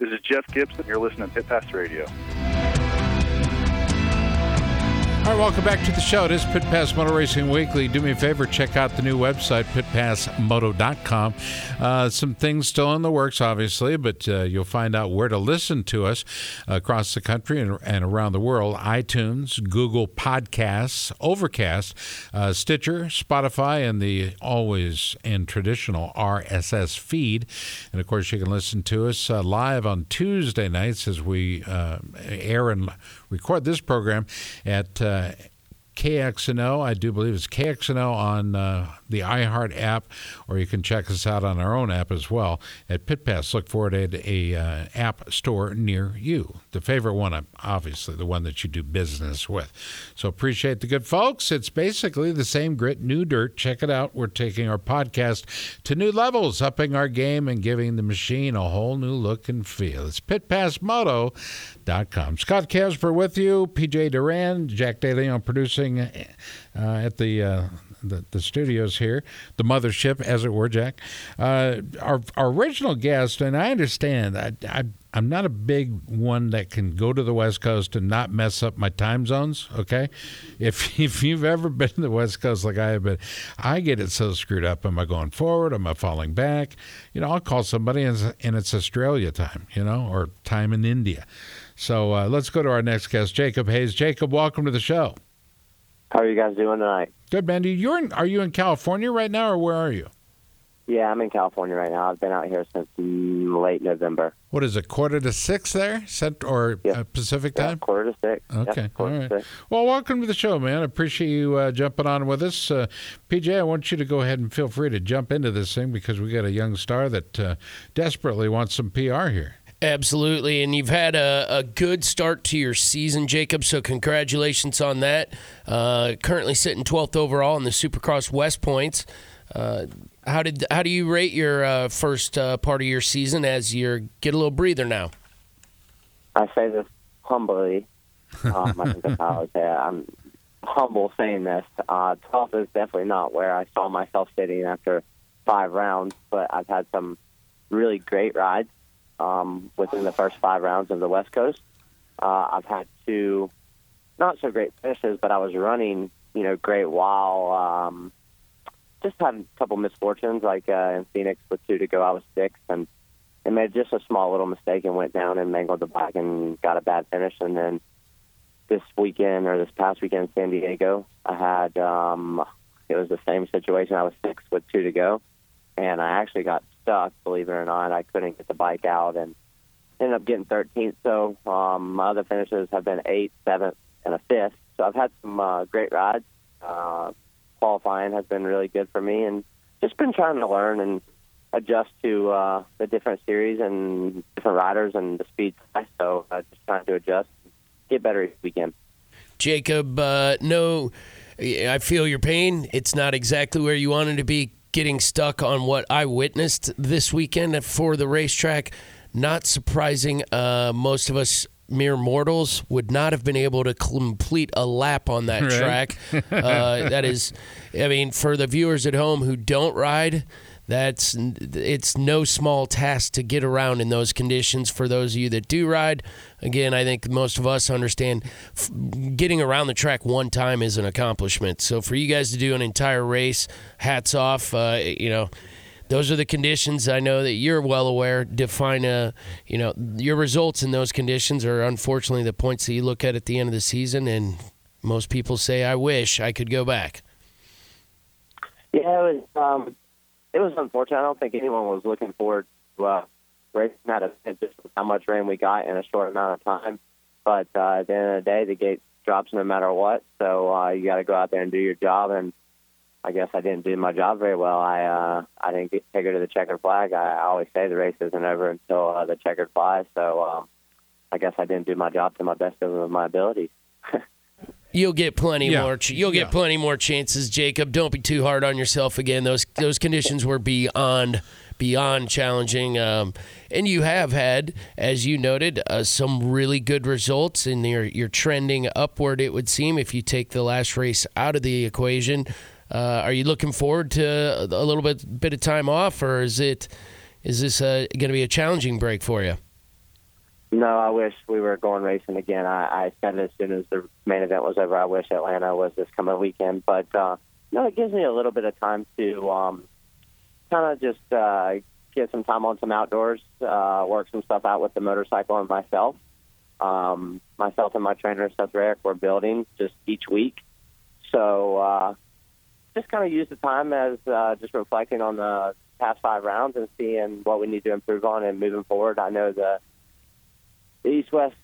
This is Jeff Gibson. You're listening to Pit Pass Radio. All right, welcome back to the show. It is Pit Pass Motor Racing Weekly. Do me a favor, check out the new website, pitpassmoto.com. Uh, some things still in the works, obviously, but uh, you'll find out where to listen to us across the country and, and around the world. iTunes, Google Podcasts, Overcast, uh, Stitcher, Spotify, and the always and traditional RSS feed. And of course, you can listen to us uh, live on Tuesday nights as we uh, air and record this program at uh, KXNO. I do believe it's KXNO on uh, the iHeart app, or you can check us out on our own app as well at Pit Pass. Look for it at a uh, app store near you. The favorite one, obviously, the one that you do business with. So appreciate the good folks. It's basically the same grit, new dirt. Check it out. We're taking our podcast to new levels, upping our game and giving the machine a whole new look and feel. It's pitpassmoto.com. Scott Casper with you, PJ Duran, Jack DeLeon producing uh, at the. Uh, the, the studios here, the mothership, as it were, Jack. Uh, our, our original guest, and I understand, I, I, I'm not a big one that can go to the West Coast and not mess up my time zones. Okay, if if you've ever been to the West Coast like I have been, I get it so screwed up. Am I going forward? Am I falling back? You know, I'll call somebody and, and it's Australia time. You know, or time in India. So uh, let's go to our next guest, Jacob Hayes. Jacob, welcome to the show. How are you guys doing tonight? Good, man. You're in, are you in California right now, or where are you? Yeah, I'm in California right now. I've been out here since late November. What is it? Quarter to six there, Cent or uh, Pacific Yeah, time? quarter to six. Okay, Yep, all right. six. Well, welcome to the show, man. I appreciate you uh, jumping on with us. Uh, PJ, I want you to go ahead and feel free to jump into this thing because we got a young star that uh, desperately wants some PR here. Absolutely, and you've had a, a good start to your season, Jacob. So congratulations on that. Uh, currently sitting 12th overall in the Supercross West Points. Uh, how did how do you rate your uh, first uh, part of your season as you get a little breather now? I say this humbly. Um, I think that's how I it. I'm humble saying this. Uh, 12th is definitely not where I saw myself sitting after five rounds, but I've had some really great rides um, within the first five rounds of the West Coast. Uh, I've had two not so great finishes, but I was running, you know, great while um, just had a couple misfortunes, like uh, in Phoenix with two to go, I was sixth, and and made just a small little mistake and went down and mangled the bike and got a bad finish. And then this weekend or this past weekend in San Diego, I had um, it was the same situation. I was sixth with two to go, and I actually got stuck. Believe it or not, I couldn't get the bike out and ended up getting 13th. So um, my other finishes have been eighth, seventh, and a fifth. So I've had some uh, great rides. Uh, qualifying has been really good for me, and just been trying to learn and adjust to uh, the different series and different riders and the speed. So uh, just trying to adjust, and get better each weekend. Jacob, uh, no, I feel your pain. It's not exactly where you wanted to be getting stuck on what I witnessed this weekend for the racetrack. Not surprising. Uh, most of us mere mortals would not have been able to complete a lap on that Right. track. uh, that is, I mean, for the viewers at home who don't ride, that's it's no small task to get around in those conditions. For those of you that do ride, again, I think most of us understand getting around the track one time is an accomplishment. So for you guys to do an entire race, hats off. Uh, you know, those are the conditions I know that you're well aware. Define a, you know, your results in those conditions are unfortunately the points that you look at at the end of the season, and most people say, "I wish I could go back." Yeah, it was um, it was unfortunate. I don't think anyone was looking forward to uh, racing that event just how much rain we got in a short amount of time. But uh, at the end of the day, the gate drops no matter what. So uh, you got to go out there and do your job. And I guess I didn't do my job very well. I uh, I didn't get, take her to the checkered flag. I, always say the race isn't over until uh, the checkered fly. So um, I guess I didn't do my job to my best of my abilities. You'll get plenty Yeah. more. Ch- you'll get Yeah. plenty more chances, Jacob. Don't be too hard on yourself again. Those those conditions were beyond beyond challenging, um, and you have had, as you noted, uh, some really good results, and you're you're trending upward. It would seem if you take the last race out of the equation. Uh, are you looking forward to a little bit bit of time off, or is it is this uh, going to be a challenging break for you? No, I wish we were going racing again. I, I said as soon as the main event was over. I wish Atlanta was this coming weekend, but uh, no, it gives me a little bit of time to um, kind of just uh, get some time on some outdoors, uh, work some stuff out with the motorcycle and myself. Um, myself and my trainer Seth Rarick we're building just each week, so uh, just kind of use the time as uh, just reflecting on the past five rounds and seeing what we need to improve on and moving forward. I know the the East West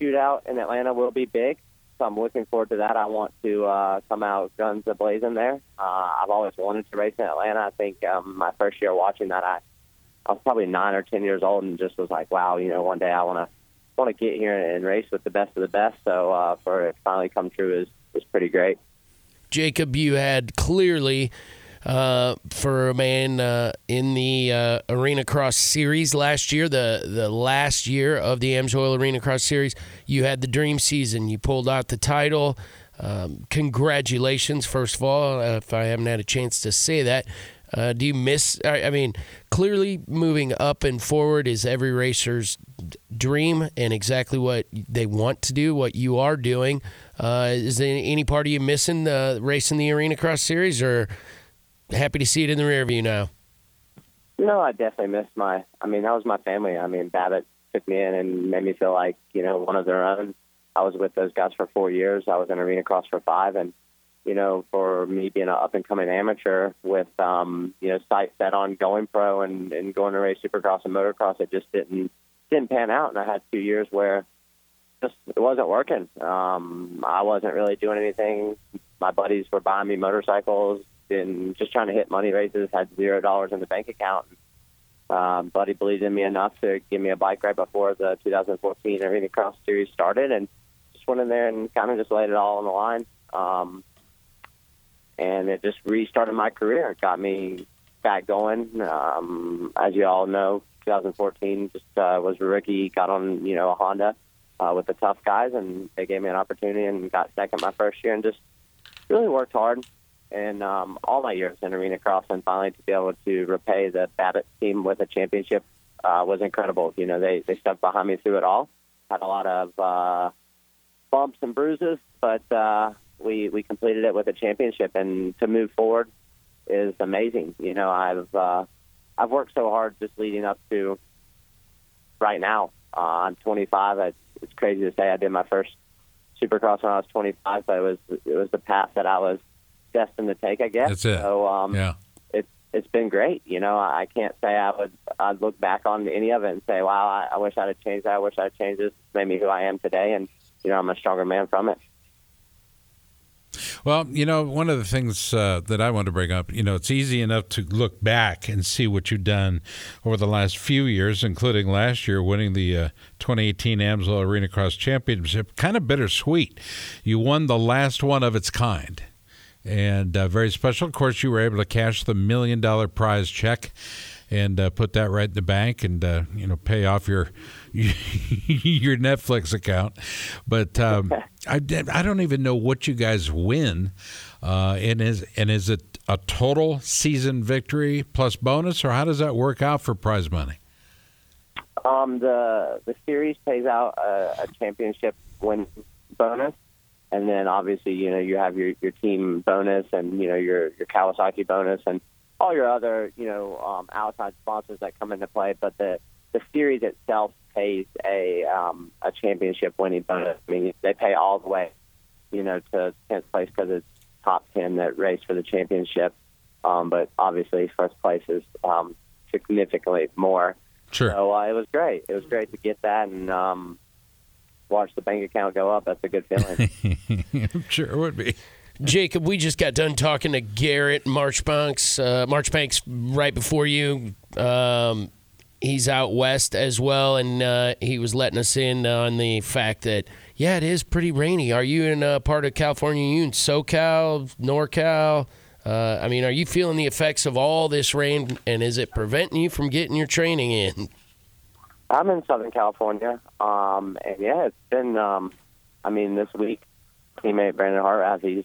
shootout in Atlanta will be big, so I'm looking forward to that. I want to uh, come out guns a blazing there. Uh, I've always wanted to race in Atlanta. I think um, my first year watching that, I I was probably nine or ten years old and just was like, wow, you know, one day I want to want to get here and race with the best of the best. So uh, for it finally come true is is pretty great. Jacob, you had clearly uh, for a man uh, in the uh, Arena Cross Series last year, the the last year of the Amsoil Arena Cross Series, you had the dream season. You pulled out the title. Um, congratulations, first of all, if I haven't had a chance to say that. Uh, do you miss? I, I mean, clearly moving up and forward is every racer's dream and exactly what they want to do, what you are doing. Uh, is there any part of you missing uh, racing the Arena Cross Series, or happy to see it in the rear view now? No, I definitely miss my. I mean, that was my family. I mean, Babbitt took me in and made me feel like you know one of their own. I was with those guys for four years. I was in arena cross for five, and you know, for me being an up and coming amateur with um, you know sight set on going pro and, and going to race supercross and motocross, it just didn't didn't pan out. And I had two years where just it wasn't working. Um, I wasn't really doing anything. My buddies were buying me motorcycles and just trying to hit money races. Had zero dollars in the bank account. Um, Buddy believed in me enough to give me a bike right before the 2014 Arena Cross Series started, and just went in there and kind of just laid it all on the line. Um, and it just restarted my career. It got me back going. Um, as you all know, 2014 just uh, was a rookie. Got on you know a Honda uh, with the tough guys, and they gave me an opportunity and got second my first year, and just really worked hard. And um, all my years in arena cross, and finally to be able to repay the Babbitt team with a championship uh, was incredible. You know, they they stuck behind me through it all. Had a lot of uh, bumps and bruises, but uh, we we completed it with a championship. And to move forward is amazing. You know, I've uh, I've worked so hard just leading up to right now. Uh, I'm 25. I, it's crazy to say I did my first Supercross when I was 25, but it was it was the path that I was destined to take. I guess. That's it. So um, Yeah. it's it's been great. You know, I can't say I would I'd look back on any of it and say, wow, I, I wish I'd have changed that. I wish I'd changed this. It's made me who I am today, and you know, I'm a stronger man from it. Well, you know, one of the things uh, that I want to bring up, you know, it's easy enough to look back and see what you've done over the last few years, including last year winning the uh, 2018 Amsoil Arena Cross Championship. Kind of bittersweet. You won the last one of its kind. And uh, very special. Of course, you were able to cash the million dollar prize check and uh, put that right in the bank and uh, you know pay off your your Netflix account. But um, I I don't even know what you guys win. Uh, and is and is it a total season victory plus bonus, or how does that work out for prize money? Um, the the series pays out a, a championship win bonus, and then obviously you know you have your your team bonus and you know your your Kawasaki bonus and all your other you know um, outside sponsors that come into play. But the the series itself pays a um, a championship winning bonus. I mean they pay all the way you know to tenth place because it's top ten that race for the championship. Um, but obviously first place is um, significantly more. Sure. So uh, it was great. It was great to get that and um, watch the bank account go up. That's a good feeling. I'm sure it would be. Jacob, we just got done talking to Garrett Marchbanks, uh, Marchbanks right before you. Um, he's out west as well, and uh, he was letting us in on the fact that yeah, it is pretty rainy. Are you in a part of California? Are you in SoCal, NorCal? Uh, I mean, are you feeling the effects of all this rain, and is it preventing you from getting your training in? I'm in Southern California, um, and yeah, it's been. Um, I mean, this week, teammate Brandon Hart, as he's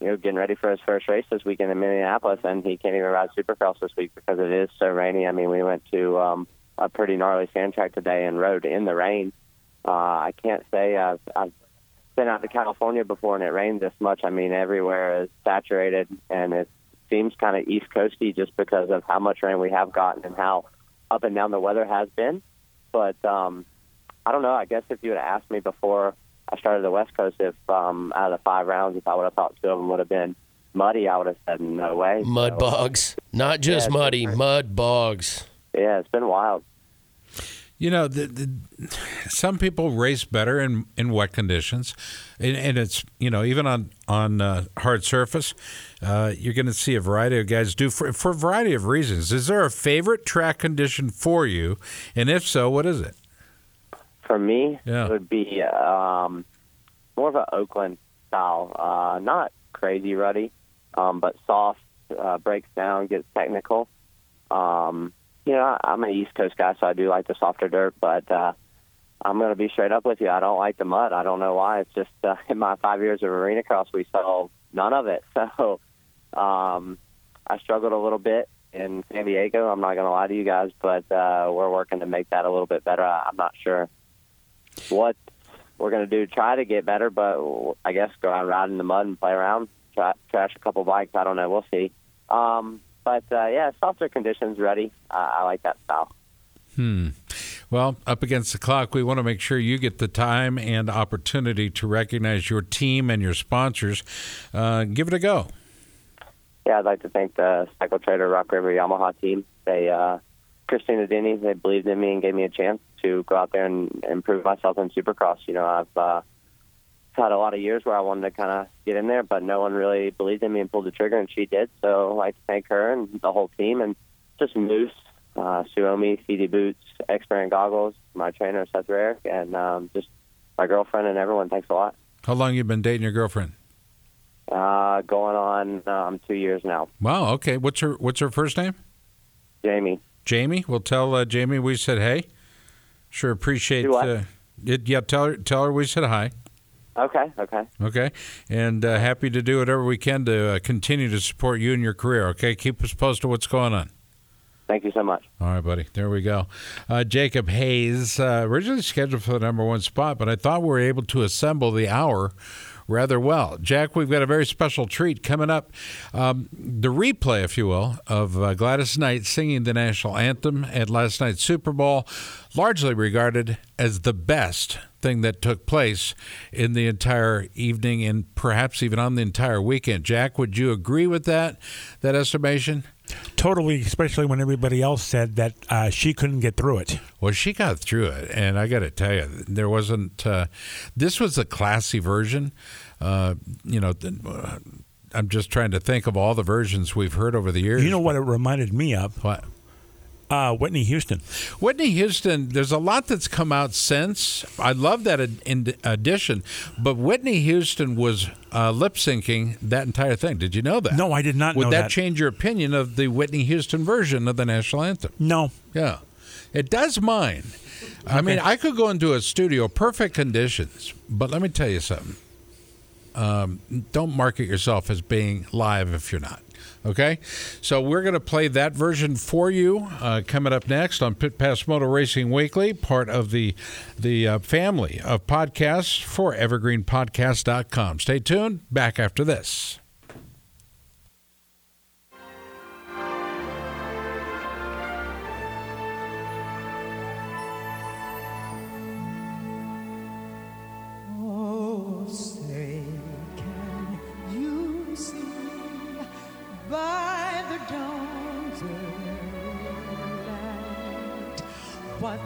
you know getting ready for his first race this weekend in Minneapolis, and he can't even ride Supercross this week because it is so rainy. I mean, we went to um, a pretty gnarly sand track today and rode in the rain. Uh, I can't say I've, I've been out to California before and it rained this much. I mean, everywhere is saturated, and it seems kind of East Coasty just because of how much rain we have gotten and how up and down the weather has been. But um, I don't know. I guess if you had asked me before I started the West Coast, if um, out of the five rounds, if I would have thought two of them would have been muddy, I would have said no way. Mud So, bogs, not just Yeah, muddy, mud bogs. Yeah, it's been wild. You know, the, the, some people race better in, in wet conditions, and, and it's you know even on on uh, hard surface, uh, you're going to see a variety of guys do for for a variety of reasons. Is there a favorite track condition for you, and if so, what is it? For me, Yeah. it would be um, more of an Oakland style, uh, not crazy ruddy, um, but soft, uh, breaks down, gets technical. Um, you know, I'm an East Coast guy, so I do like the softer dirt, but uh, I'm going to be straight up with you. I don't like the mud. I don't know why. It's just uh, in my five years of arena cross, we saw none of it. So um, I struggled a little bit in San Diego. I'm not going to lie to you guys, but uh, we're working to make that a little bit better. I- I'm not sure what we're going to do try to get better, but I guess go out ride in the mud and play around, try, trash a couple bikes. I don't know. We'll see. Um, but uh, yeah, softer conditions ready. Uh, I like that style. Hmm. Well, up against the clock, we want to make sure you get the time and opportunity to recognize your team and your sponsors. Uh, give it a go. Yeah, I'd like to thank the Cycle Trader Rock River Yamaha team. They, uh, Christina Denney, they believed in me and gave me a chance to go out there and improve myself in Supercross. You know, I've uh, had a lot of years where I wanted to kind of get in there, but no one really believed in me and pulled the trigger, and she did. So I'd like to thank her and the whole team, and just Moose, uh, Suomy, Sidi Boots, X Brand Goggles, my trainer Seth Rarick, and um, just my girlfriend and everyone. Thanks a lot. How long you been dating your girlfriend? Uh, going on um, two years now. Wow. Okay. What's her What's her first name? Jamie. Jamie. We'll tell uh, Jamie we said hey. Sure appreciate. Uh, it, yeah. Tell her Tell her we said hi. Okay, okay. Okay. And uh, happy to do whatever we can to uh, continue to support you in your career. Okay. Keep us posted what's going on. Thank you so much. All right, buddy. There we go. Uh, Jacob Hayes, uh, originally scheduled for the number one spot, but I thought we were able to assemble the hour rather well. Jack, we've got a very special treat coming up. Um, the replay, if you will, of uh, Gladys Knight singing the national anthem at last night's Super Bowl, largely regarded as the best thing that took place in the entire evening and perhaps even on the entire weekend. Jack, would you agree with that, that estimation? Totally, especially when everybody else said that uh, she couldn't get through it. Well, she got through it, and I got to tell you, there wasn't. Uh, this was a classy version. Uh, you know, uh, I'm just trying to think of all the versions we've heard over the years. You know what it reminded me of? What? Uh, Whitney Houston. Whitney Houston, there's a lot that's come out since. I love that ad- in addition, but Whitney Houston was uh, lip syncing that entire thing. Did you know that? No, I did not Would know that, that. change your opinion of the Whitney Houston version of the national anthem? No, Yeah, it does mine. I mean, I could go into a studio, perfect conditions, but let me tell you something. Um, don't market yourself as being live if you're not. Okay, so we're going to play that version for you uh, coming up next on Pit Pass Motor Racing Weekly, part of the the uh, family of podcasts for EvergreenPodcast.com. Stay tuned. Back after this.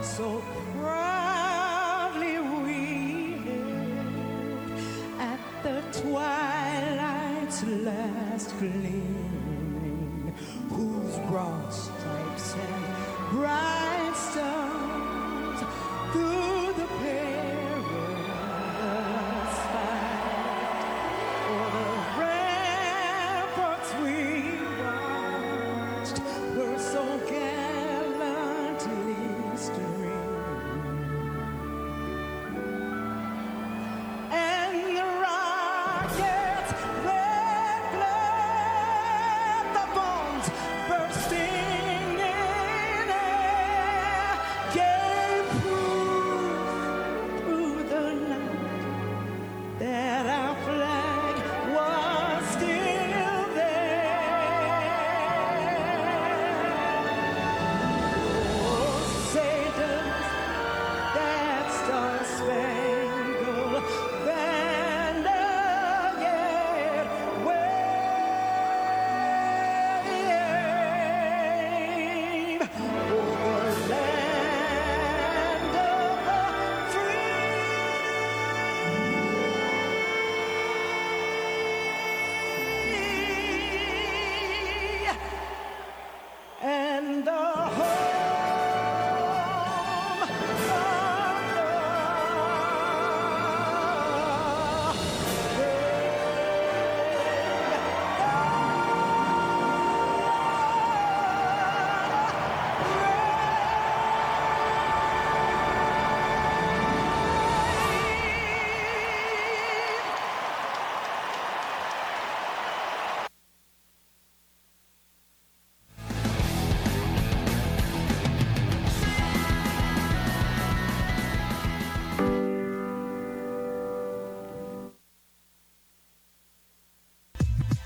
So proudly we at the twilight's last gleaming, whose broad stripes and bright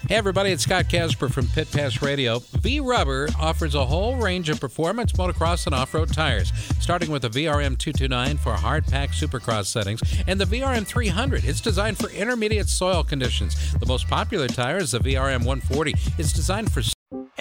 Hey everybody, it's Scott Casper from Pit Pass Radio. Vee Rubber offers a whole range of performance motocross and off-road tires, starting with the VRM 229 for hard pack supercross settings and the VRM 300. It's designed for intermediate soil conditions. The most popular tire is the VRM 140. It's designed for